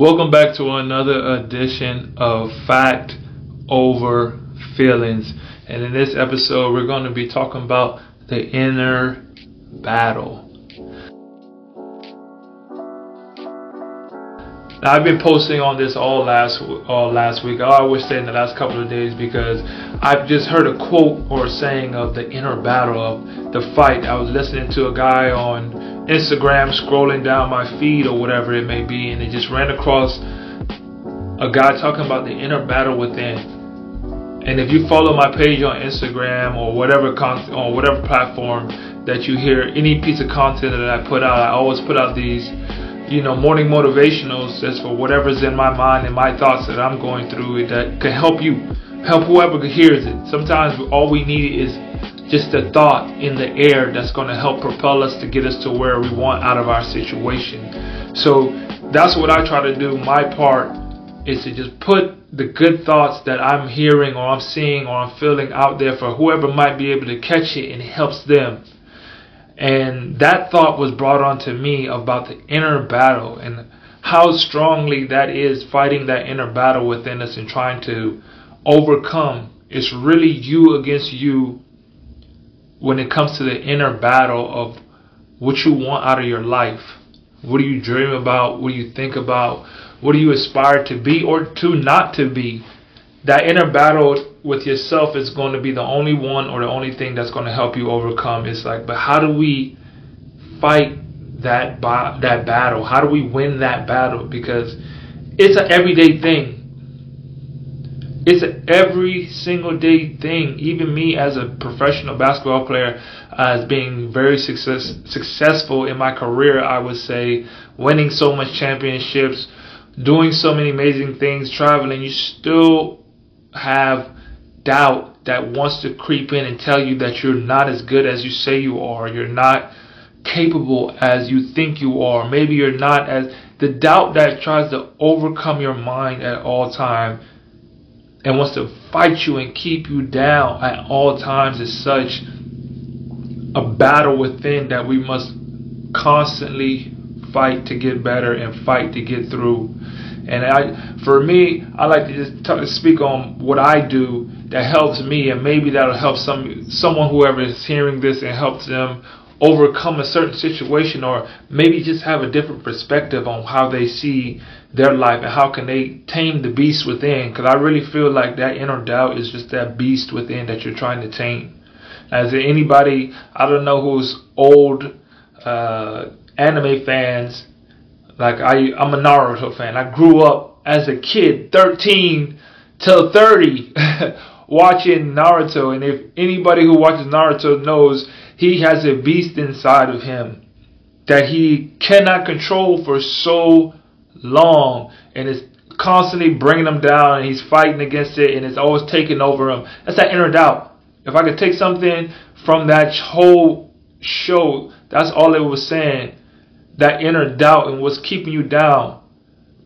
Welcome back to another edition of Fact Over Feelings. And in this episode, we're going to be talking about the inner battle. Now, I've been posting on this all last all last week. I always say in the last couple of days because I've just heard a quote or saying of the inner battle of the fight. I was listening to a guy on Instagram scrolling down my feed or whatever it may be, and it just ran across a guy talking about the inner battle within. And if you follow my page on Instagram or whatever con- or whatever platform that you hear any piece of content that I put out, I always put out these you know, morning motivationals just for whatever's in my mind and my thoughts that I'm going through that can help you, help whoever hears it. Sometimes all we need is just a thought in the air that's going to help propel us to get us to where we want out of our situation. So that's what I try to do. My part is to just put the good thoughts that I'm hearing or I'm seeing or I'm feeling out there for whoever might be able to catch it and helps them. And that thought was brought onto me about the inner battle and how strongly that is fighting that inner battle within us and trying to overcome. It's really you against you when it comes to the inner battle of what you want out of your life. What do you dream about? What do you think about? What do you aspire to be or to not to be? That inner battle with yourself is going to be the only one or the only thing that's going to help you overcome. It's like, but how do we fight that ba- that battle? How do we win that battle? Because it's an everyday thing. It's an every single day thing. Even me as a professional basketball player, as being very success successful in my career, I would say, winning so much championships, doing so many amazing things, traveling, you still have doubt that wants to creep in and tell you that you're not as good as you say you are, you're not capable as you think you are, maybe you're not as the doubt that tries to overcome your mind at all time and wants to fight you and keep you down at all times is such a battle within that we must constantly fight to get better and fight to get through. And I, for me, I like to just talk, speak on what I do that helps me, and maybe that'll help some someone whoever is hearing this and helps them overcome a certain situation, or maybe just have a different perspective on how they see their life and how can they tame the beast within. Because I really feel like that inner doubt is just that beast within that you're trying to tame. As anybody, I don't know who's old uh, anime fans like I, I'm a Naruto fan. I grew up as a kid, 13 till 30, watching Naruto. And if anybody who watches Naruto knows, he has a beast inside of him that he cannot control for so long, and it's constantly bringing him down. And he's fighting against it, and it's always taking over him. That's that inner doubt. If I could take something from that whole show, that's all it was saying that inner doubt and what's keeping you down.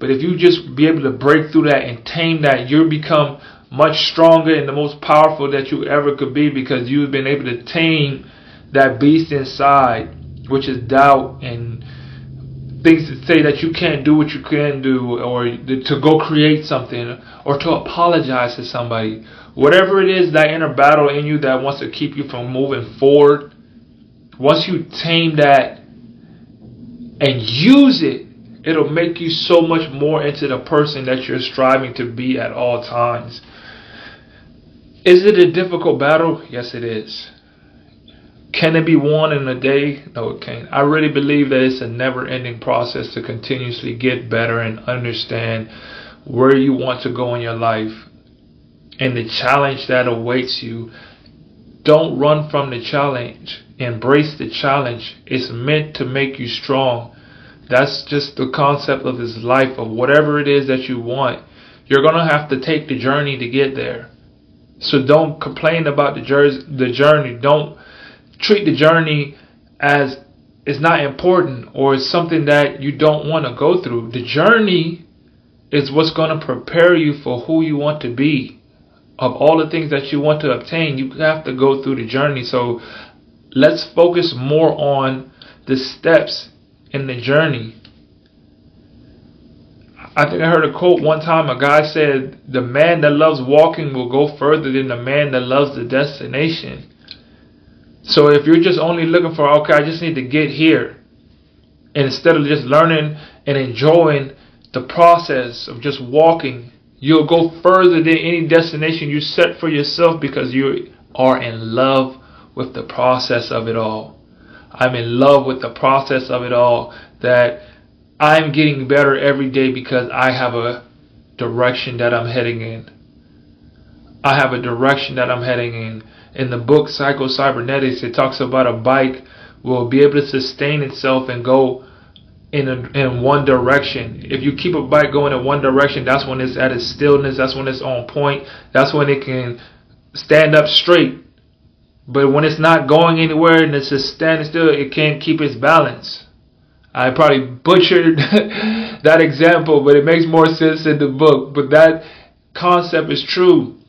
But if you just be able to break through that and tame that, you'll become much stronger and the most powerful that you ever could be because you've been able to tame that beast inside, which is doubt and things that say that you can't do what you can do or to go create something or to apologize to somebody. Whatever it is, that inner battle in you that wants to keep you from moving forward, once you tame that and use it, it'll make you so much more into the person that you're striving to be at all times. Is it a difficult battle? Yes, it is. Can it be won in a day? No, it can't. I really believe that it's a never ending process to continuously get better and understand where you want to go in your life and the challenge that awaits you. Don't run from the challenge. Embrace the challenge. It's meant to make you strong. That's just the concept of this life of whatever it is that you want. You're going to have to take the journey to get there. So don't complain about the journey. Don't treat the journey as it's not important or it's something that you don't want to go through. The journey is what's going to prepare you for who you want to be. Of all the things that you want to obtain, you have to go through the journey. So let's focus more on the steps in the journey. I think I heard a quote one time. A guy said, "The man that loves walking will go further than the man that loves the destination." So if you're just only looking for, okay, I just need to get here, and instead of just learning and enjoying the process of just walking, you'll go further than any destination you set for yourself because you are in love with the process of it all. I'm in love with the process of it all. That I'm getting better every day because I have a direction that I'm heading in. I have a direction that I'm heading in. In the book Psycho Cybernetics, it talks about a bike will be able to sustain itself and go in a, in one direction. If you keep a bike going in one direction, that's when it's at its stillness. That's when it's on point. That's when it can stand up straight. But when it's not going anywhere and it's just standing still, it can't keep its balance. I probably butchered that example, but it makes more sense in the book. But that concept is true.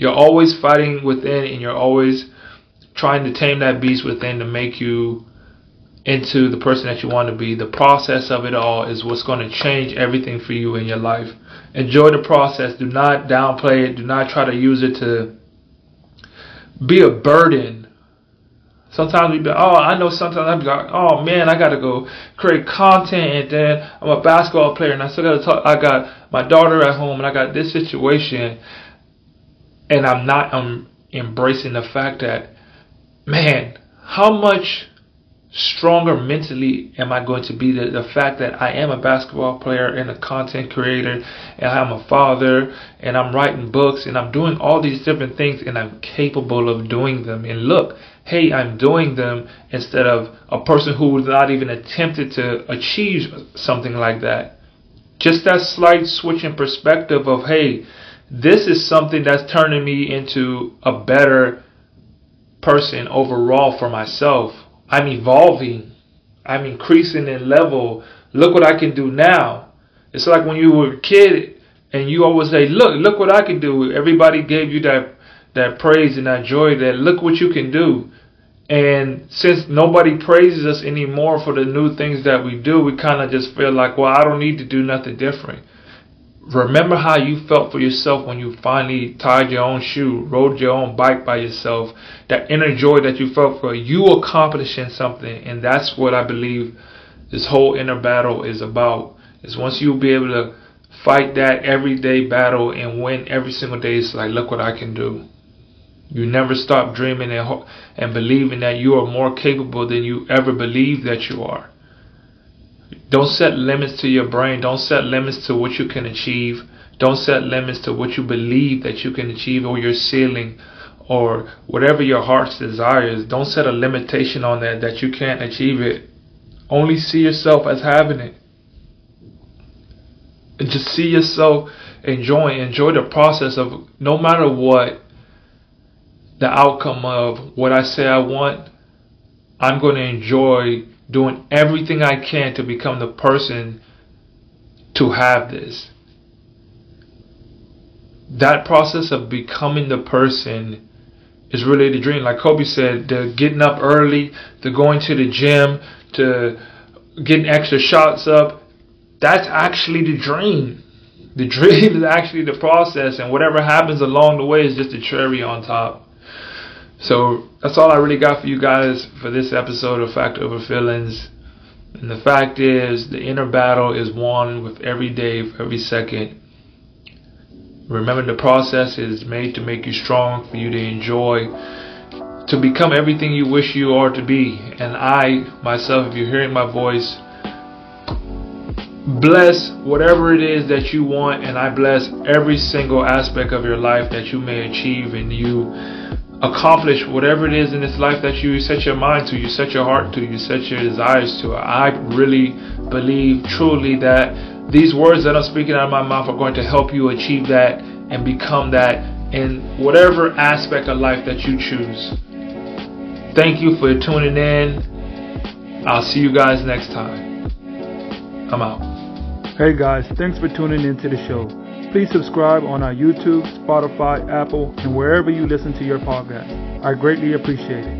You're always fighting within and you're always trying to tame that beast within to make you into the person that you want to be. The process of it all is what's going to change everything for you in your life. Enjoy the process. Do not downplay it. Do not try to use it to be a burden. Sometimes we be, oh, I know sometimes I be like, oh man, I gotta go create content and then I'm a basketball player and I still gotta talk, I got my daughter at home and I got this situation and I'm not, I'm embracing the fact that, man, how much stronger mentally am I going to be? The, the fact that I am a basketball player and a content creator, and I'm a father, and I'm writing books, and I'm doing all these different things, and I'm capable of doing them. And look, hey, I'm doing them instead of a person who was not even attempted to achieve something like that. Just that slight switch in perspective of, hey, this is something that's turning me into a better person overall for myself I'm evolving. I'm increasing in level. Look what I can do now. It's like when you were a kid and you always say, "Look, look what I can do." Everybody gave you that that praise and that joy. That look what you can do. And since nobody praises us anymore for the new things that we do, we kind of just feel like, well, I don't need to do nothing different. Remember how you felt for yourself when you finally tied your own shoe, rode your own bike by yourself. That inner joy that you felt for you accomplishing something, and that's what I believe this whole inner battle is about. Is once you'll be able to fight that everyday battle and win every single day, it's like, look what I can do. You never stop dreaming and, and believing that you are more capable than you ever believed that you are. Don't set limits to your brain. Don't set limits to what you can achieve. Don't set limits to what you believe that you can achieve or your ceiling or whatever your heart's desires. Don't set a limitation on that that you can't achieve it. Only see yourself as having it. And just see yourself enjoying enjoy the process of no matter what the outcome of what I say I want, I'm going to enjoy doing everything I can to become the person to have this. That process of becoming the person is really the dream. Like Kobe said, the getting up early, the going to the gym, to getting extra shots up, that's actually the dream. The dream is actually the process, and whatever happens along the way is just a cherry on top. So that's all I really got for you guys for this episode of Fact Over Feelings. And the fact is, the inner battle is won with every day, every second. Remember, the process is made to make you strong, for you to enjoy, to become everything you wish you are to be. And I, myself, if you're hearing my voice, bless whatever it is that you want, and I bless every single aspect of your life that you may achieve and you accomplish whatever it is in this life that you set your mind to, you set your heart to, you set your desires to. I really believe truly that these words that I'm speaking out of my mouth are going to help you achieve that and become that in whatever aspect of life that you choose. Thank you for tuning in. I'll see you guys next time. I'm out. Hey guys, thanks for tuning in to the show. Please subscribe on our YouTube, Spotify, Apple, and wherever you listen to your podcast. I greatly appreciate it.